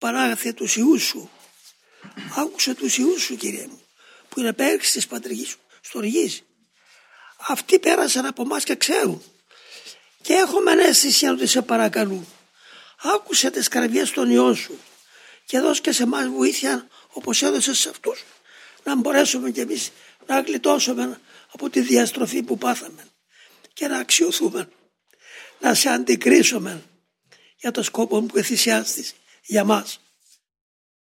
παράγαθε τους ιούς σου. Άκουσε τους ιούς σου Κύριε μου που είναι πέριξ της πατρικής σου στοργής. Αυτοί πέρασαν από εμάς και ξέρουν. Και έχουμε αίσθηση ότι σε παρακαλούν. Άκουσε τις καρδιές των ιών σου και δώσ' και σε εμάς βοήθεια όπως έδωσες σε αυτούς να μπορέσουμε κι εμείς να γλιτώσουμε από τη διαστροφή που πάθαμε και να αξιοθούμε, να σε αντικρίσουμε για το σκόπο που θυσιάστης για μας.